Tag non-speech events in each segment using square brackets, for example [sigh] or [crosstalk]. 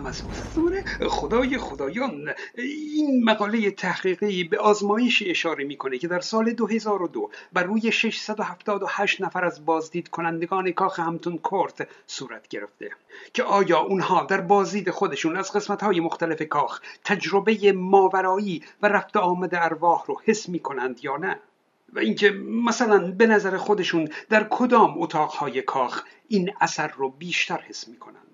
هم از خدای خدایان. این مقاله تحقیقی به آزمایشی اشاره می‌کنه که در سال 2002 بر روی 678 نفر از بازدید کنندگان کاخ همتون کورت صورت گرفته. که آیا اونها در بازدید خودشون از قسمت های مختلف کاخ تجربه ماورایی و رفت آمد ارواح رو حس می‌کنند یا نه؟ و اینکه مثلا به نظر خودشون در کدام اتاقهای کاخ این اثر رو بیشتر حس می‌کنند؟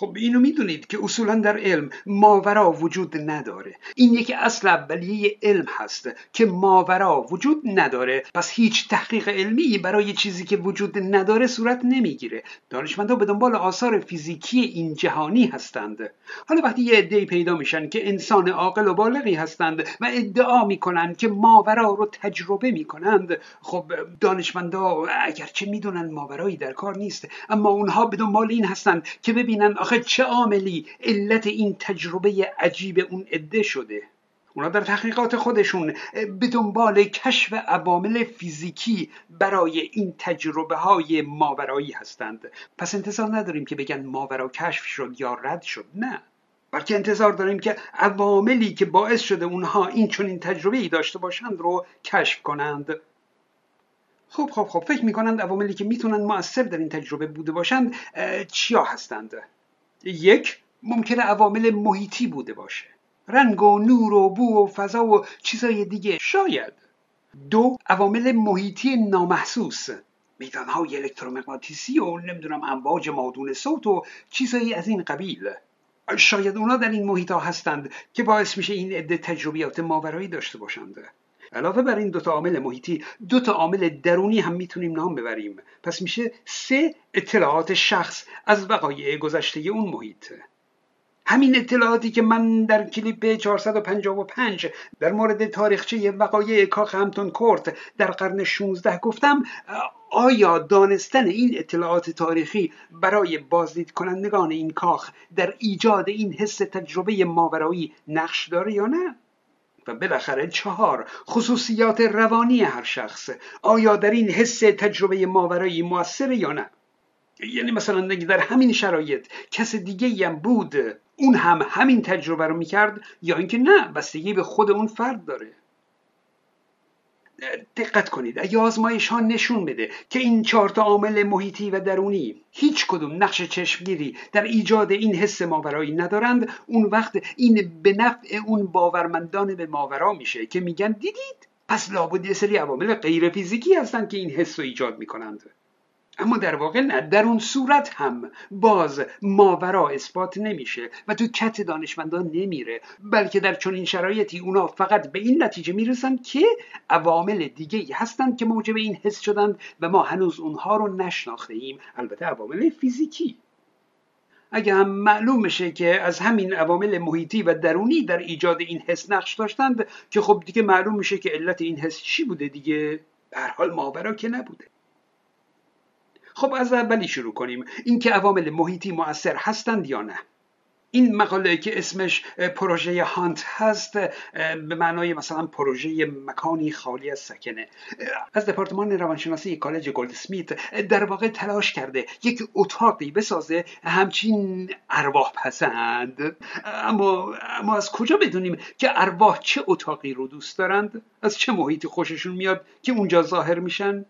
خب اینو می‌دونید که اصولا در علم ماورا وجود نداره. این یکی اصل اولیه علم هست که ماورا وجود نداره. پس هیچ تحقیق علمی برای چیزی که وجود نداره صورت نمی‌گیره. دانشمندان به دنبال آثار فیزیکی این جهانی هستند. حالا وقتی یه عدهای پیدا میشن که انسان عاقل و بالغی هستند و ادعا می‌کنند که ماورا رو تجربه می‌کنند خب دانشمندا اگرچه می‌دونن ماورایی در کار نیست اما اونها به دنبال این هستند که ببینن آخه چه عاملی علت این تجربه عجیب اون عده شده؟ اونا در تحقیقات خودشون به دنبال کشف عوامل فیزیکی برای این تجربه های ماورایی هستند. پس انتظار نداریم که بگن ماورا کشف شد یا رد شد نه. بلکه انتظار داریم که عواملی که باعث شده اونها این چنین تجربه ای داشته باشند رو کشف کنند. خب خب خب فکر می‌کنند عواملی که می‌تونن مؤثر در این تجربه بوده باشند چیا هستند؟ یک ممکنه عوامل محیطی بوده باشه. رنگ و نور و بو و فضا و چیزای دیگه. شاید. دو عوامل محیطی نامحسوس. میدانهای الکترومغناطیسی و نمی‌دونم امواج مادون صوت و چیزایی از این قبیل. شاید اونا در این محیط ها هستند که باعث میشه این عده تجربیات ماورایی داشته باشند. علاوه بر این دوتا عامل محیطی دوتا عامل درونی هم می‌تونیم نام ببریم پس میشه سه اطلاعات شخص از وقایع گذشته اون محیط همین اطلاعاتی که من در کلیپ 455 در مورد تاریخچه وقایع کاخ همتون کورت در قرن 16 گفتم آیا دانستن این اطلاعات تاریخی برای بازدید کنندگان این کاخ در ایجاد این حس تجربه ماورایی نقش داره یا نه؟ بالاخره چهار خصوصیات روانی هر شخص. آیا در این حس تجربه ماورایی موثر یا نه؟ یعنی مثلا در همین شرایط کس دیگه هم بود اون هم همین تجربه رو می‌کرد یا اینکه نه بستگی به خود اون فرد داره؟ دقت کنید اگه آزمایش ها نشون بده که این چهار تا عامل محیطی و درونی هیچ کدوم نقش چشمگیری در ایجاد این حس ماورایی ندارند اون وقت این به نفع اون باورمندان به ماورا میشه که میگن دیدید؟ پس لابد یه سری عوامل غیر فیزیکی هستند که این حس رو ایجاد می‌کنند. اما در واقع نه در اون صورت هم باز ماورا اثبات نمیشه و تو کت دانشمندان نمیره بلکه در چنین شرایطی اونا فقط به این نتیجه می‌رسن که عوامل دیگه هستند که موجب این حس شدند و ما هنوز اونها رو نشناخته ایم. البته عوامل فیزیکی. اگه هم معلوم میشه که از همین عوامل محیطی و درونی در ایجاد این حس نقش داشتند که خب دیگه معلوم میشه که علت این حس چی بوده دیگه؟ به حال ماورا که نبوده. خب از اولی شروع کنیم. اینکه عوامل محیطی مؤثر هستند یا نه. این مقاله که اسمش پروژه هانت هست به معنای مثلا پروژه مکانی خالی از سکنه. از دپارتمان روانشناسی کالج گلدسمیت در واقع تلاش کرده یک اتاقی بسازه همچین ارواح پسند. اما اما از کجا بدونیم که ارواح چه اتاقی رو دوست دارند؟ از چه محیطی خوششون میاد که اونجا ظاهر میشن؟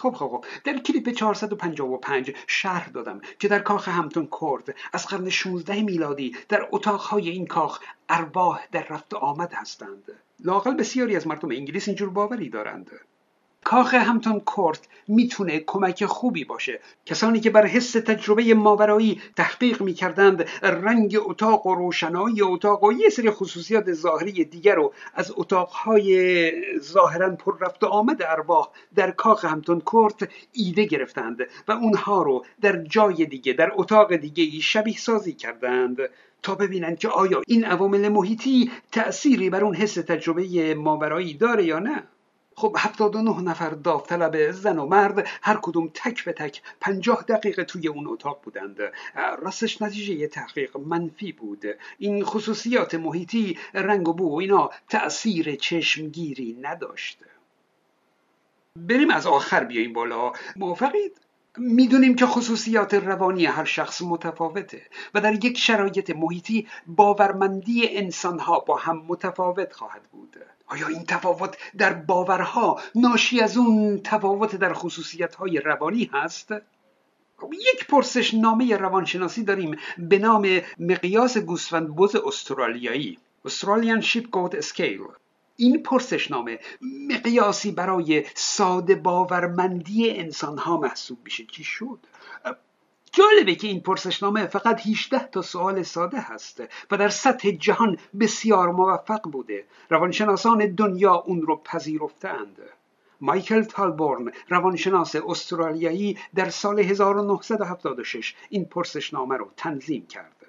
خب خب خب. در کلیپ 455 شرح دادم که در کاخ همتون کرد. از قرن 16 میلادی در اتاقهای این کاخ ارواح در رفت آمد هستند. لاقل بسیاری از مردم انگلیس اینجور باوری دارند. کاخ همتون کورت می‌تونه کمک خوبی باشه. کسانی که بر حس تجربه ماورایی تحقیق می‌کردند رنگ اتاق و روشنایی اتاق و یه سری خصوصیات ظاهری دیگر رو از اتاقهای ظاهرا پر رفت آمد ارواح در کاخ همتون کورت ایده گرفتند و اونها رو در جای دیگه در اتاق دیگه شبیه سازی کردند. تا ببینند که آیا این عوامل محیطی تأثیری بر اون حس تجربه ماورایی داره یا نه. خب 79 نفر داوطلب زن و مرد هر کدوم تک به تک پنجاه دقیقه توی اون اتاق بودند. راستش نتیجه تحقیق منفی بود. این خصوصیات محیطی رنگ و بو اینا تأثیر چشمگیری نداشت. بریم از آخر بیاییم بالا. موافقید؟ می‌دونیم که خصوصیات روانی هر شخص متفاوته و در یک شرایط محیطی باورمندی انسانها با هم متفاوت خواهد بود. آیا این تفاوت در باورها ناشی از اون تفاوت در خصوصیت های روانی هست؟ خب، یک پرسش نامه روانشناسی داریم به نام مقیاس گوسفند بز استرالیایی Australian Ship Goat Scale. این پرسشنامه مقیاسی برای ساده باورمندی انسان ها محسوب میشه. چی شد؟ جالبه که این پرسشنامه فقط 18 تا سوال ساده هست و در سطح جهان بسیار موفق بوده. روانشناسان دنیا اون رو پذیرفتند مایکل تالبورن روانشناس استرالیایی در سال 1976 این پرسشنامه رو تنظیم کرد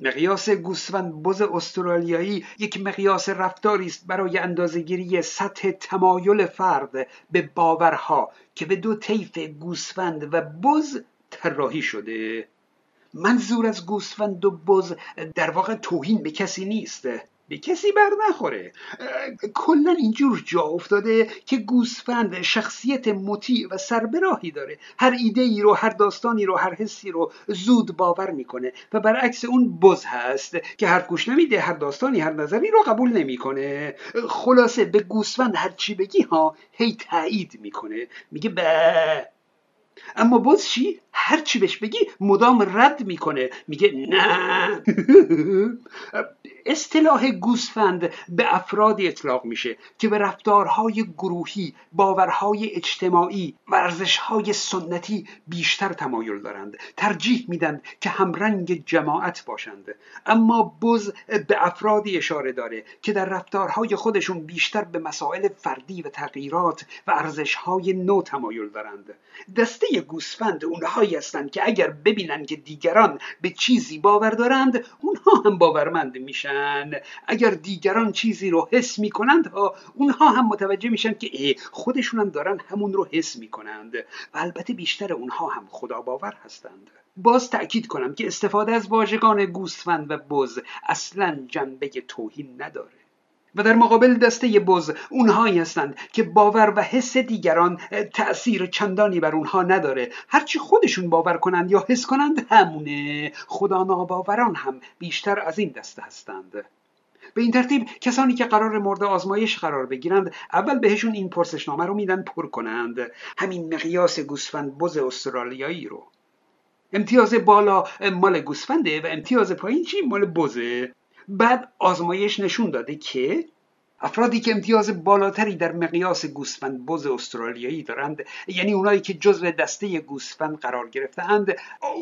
مقیاس گوسفند بز استرالیایی یک مقیاس رفتاری است برای اندازهگیری سطح تمایل فرد به باورها که به دو طیف گوسفند و بز طراحی شده. منظور از گوسفند و بز در واقع توهین به کسی نیست. به کسی بر نخوره. کلا اینجور جا افتاده که گوسفند شخصیت مطیع و سربراهی داره. هر ایده ای رو هر داستانی رو هر حسی رو زود باور می‌کنه و برعکس اون بز هست که هر گوش نمیده هر داستانی هر نظری رو قبول نمی‌کنه. خلاصه به گوسفند هر چی بگی ها هی تایید می‌کنه. میگه به اما باز چی؟ هر چی بهش بگی مدام رد می‌کنه. میگه نه. [laughs] اصطلاح گوسفند به افرادی اطلاق میشه که به رفتارهای گروهی باورهای اجتماعی و ارزشهای سنتی بیشتر تمایل دارند. ترجیح میدند که همرنگ جماعت باشند. اما بز به افرادی اشاره داره که در رفتارهای خودشون بیشتر به مسائل فردی و تغییرات و ارزشهای نو تمایل دارند. دسته گوسفند اونهایی هستند که اگر ببینن که دیگران به چیزی باور دارند اونها هم باورمند میشن. اگر دیگران چیزی رو حس می‌کنند ها اونها هم متوجه میشن که خودشون هم دارن همون رو حس می‌کنند و البته بیشتر اونها هم خدا باور هستند. باز تأکید کنم که استفاده از واژگان گوسفند و بز اصلا جنبه توهین نداره. و در مقابل دسته بز اونهایی هستند که باور و حس دیگران تأثیر چندانی بر اونها نداره. هرچی خودشون باور کنند یا حس کنند همونه. خدا ناباوران هم بیشتر از این دسته هستند. به این ترتیب کسانی که قرار مورد آزمایش قرار بگیرند اول بهشون این پرسشنامه رو میدن پر کنند. همین مقیاس گوسفند بز استرالیایی رو. امتیاز بالا مال گوسفنده و امتیاز پایین چی؟ مال بزه. بعد آزمایش نشون داده که افرادی که امتیاز بالاتری در مقیاس گوسفند بز استرالیایی دارند یعنی اونایی که جزو دسته گوسفند قرار گرفتهاند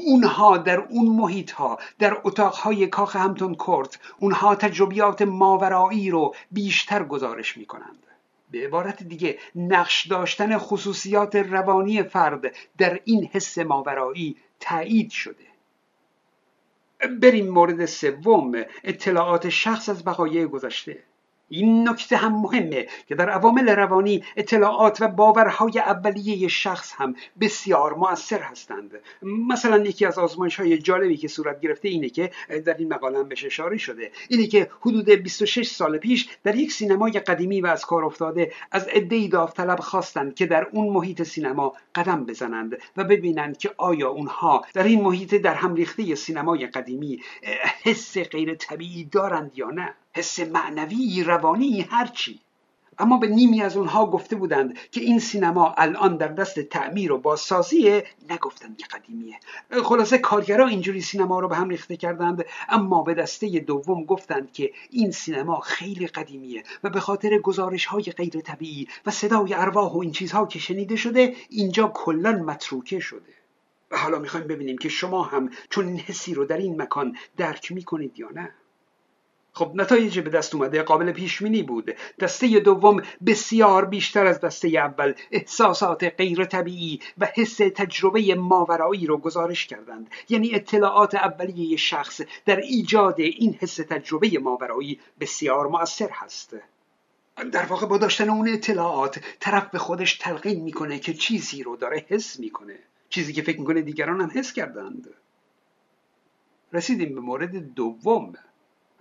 اونها در اون محیط ها در اتاق های کاخ همتون کورت اونها تجربیات ماورایی رو بیشتر گزارش می کنند به عبارت دیگه نقش داشتن خصوصیات روانی فرد در این حس ماورایی تایید شده. بریم مورد سوم اطلاعات شخص از وقایع گذشته. این نکته هم مهمه که در عوامل روانی اطلاعات و باورهای اولیه شخص هم بسیار مؤثر هستند. مثلا یکی از آزمایش های جالبی که صورت گرفته اینه که در این مقاله هم بهش اشاره شده اینه که حدود 26 سال پیش در یک سینمای قدیمی و از کار افتاده از عدهای داوطلب خواستند که در اون محیط سینما قدم بزنند و ببینند که آیا اونها در این محیط در هم ریخته سینمای قدیمی حس غیر طبیعی دارند یا نه. حس معنوی روانی هرچی اما به نیمی از اونها گفته بودند که این سینما الان در دست تعمیر و بازسازیه نگفتند که قدیمیه. خلاصه کارگرا اینجوری سینما رو به هم ریخته کردند اما به دسته دوم گفتند که این سینما خیلی قدیمیه و به خاطر گزارش های غیر طبیعی و صدای ارواح و این چیزها که شنیده شده اینجا کلا متروکه شده. و حالا می‌خوایم ببینیم که شما هم چون این حسی رو در این مکان درک می‌کنید یا نه. خب نتایج به دست اومده قابل پیش بود. دسته دوم بسیار بیشتر از دسته اول. احساسات غیر طبیعی و حس تجربه ماورایی رو گزارش کردند. یعنی اطلاعات اولیه شخص در ایجاد این حس تجربه ماورایی بسیار مؤثر هست. در واقع با داشتن اون اطلاعات طرف به خودش تلقین می‌کنه که چیزی رو داره حس می‌کنه. چیزی که فکر می‌کنه دیگران هم حس کردند. رسیدیم به مورد دوم.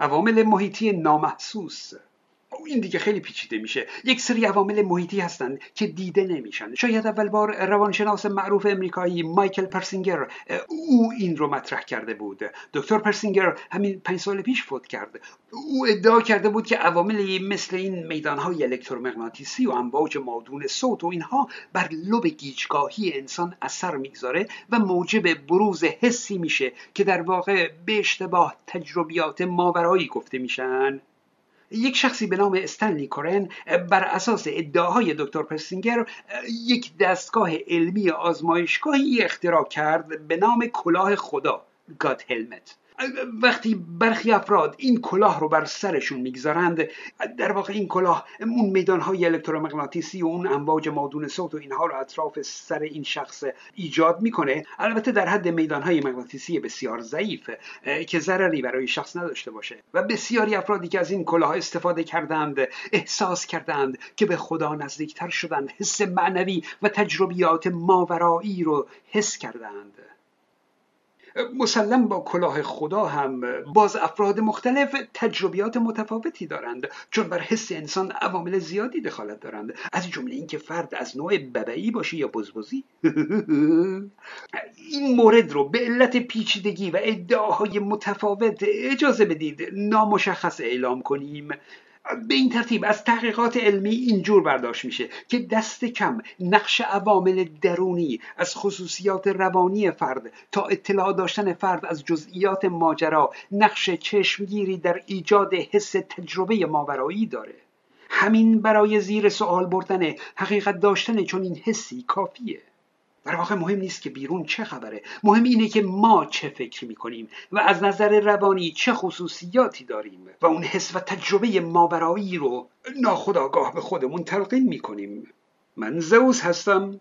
عوامل محیطی نامحسوس. این دیگه خیلی پیچیده میشه. یک سری عوامل محیطی هستند که دیده نمیشن. شاید اول بار روانشناس معروف امریکایی مایکل پرسینگر او این رو مطرح کرده بود. دکتر پرسینگر همین پنج سال پیش فوت کرد. او ادعا کرده بود که عواملی مثل این میدانهای الکترومغناطیسی و امواج مادون صوت و اینها بر لب گیجگاهی انسان اثر می‌گذاره و موجب بروز حسی میشه که در واقع به اشتباه تجربیات ماورایی گفته میشن. یک شخصی به نام استنلی کورن بر اساس ادعاهای دکتر پرسینگر یک دستگاه علمی آزمایشگاهی اختراع کرد به نام کلاه خدا گاد هلمت. وقتی برخی افراد این کلاه رو بر سرشون می‌گذارند در واقع این کلاه اون میدانهای الکترومغناطیسی و اون امواج مادون صوت و اینها رو اطراف سر این شخص ایجاد می‌کنه. البته در حد میدانهای مغناطیسی بسیار ضعیف که ضرری برای شخص نداشته باشه. و بسیاری افرادی که از این کلاه استفاده کردند احساس کردند که به خدا نزدیکتر شدند حس معنوی و تجربیات ماورایی رو حس کردند. مسلم با کلاه خدا هم باز افراد مختلف تجربیات متفاوتی دارند چون بر حس انسان عوامل زیادی دخالت دارند. از جمله اینکه فرد از نوع ببعی باشه یا بزبزی. [laughs] این مورد رو به علت پیچیدگی و ادعاهای متفاوت اجازه بدید. نامشخص اعلام کنیم. به این ترتیب از تحقیقات علمی اینجور برداشت میشه که دست کم نقش عوامل درونی از خصوصیات روانی فرد تا اطلاع داشتن فرد از جزئیات ماجرا نقش چشمگیری در ایجاد حس تجربه ماورایی داره. همین برای زیر سوال بردن حقیقت داشتن این حسی کافیه. در واقع مهم نیست که بیرون چه خبره. مهم اینه که ما چه فکر می‌کنیم و از نظر روانی چه خصوصیاتی داریم و اون حس و تجربه ماورایی رو ناخداگاه به خودمون تلقین می‌کنیم. من زوس هستم.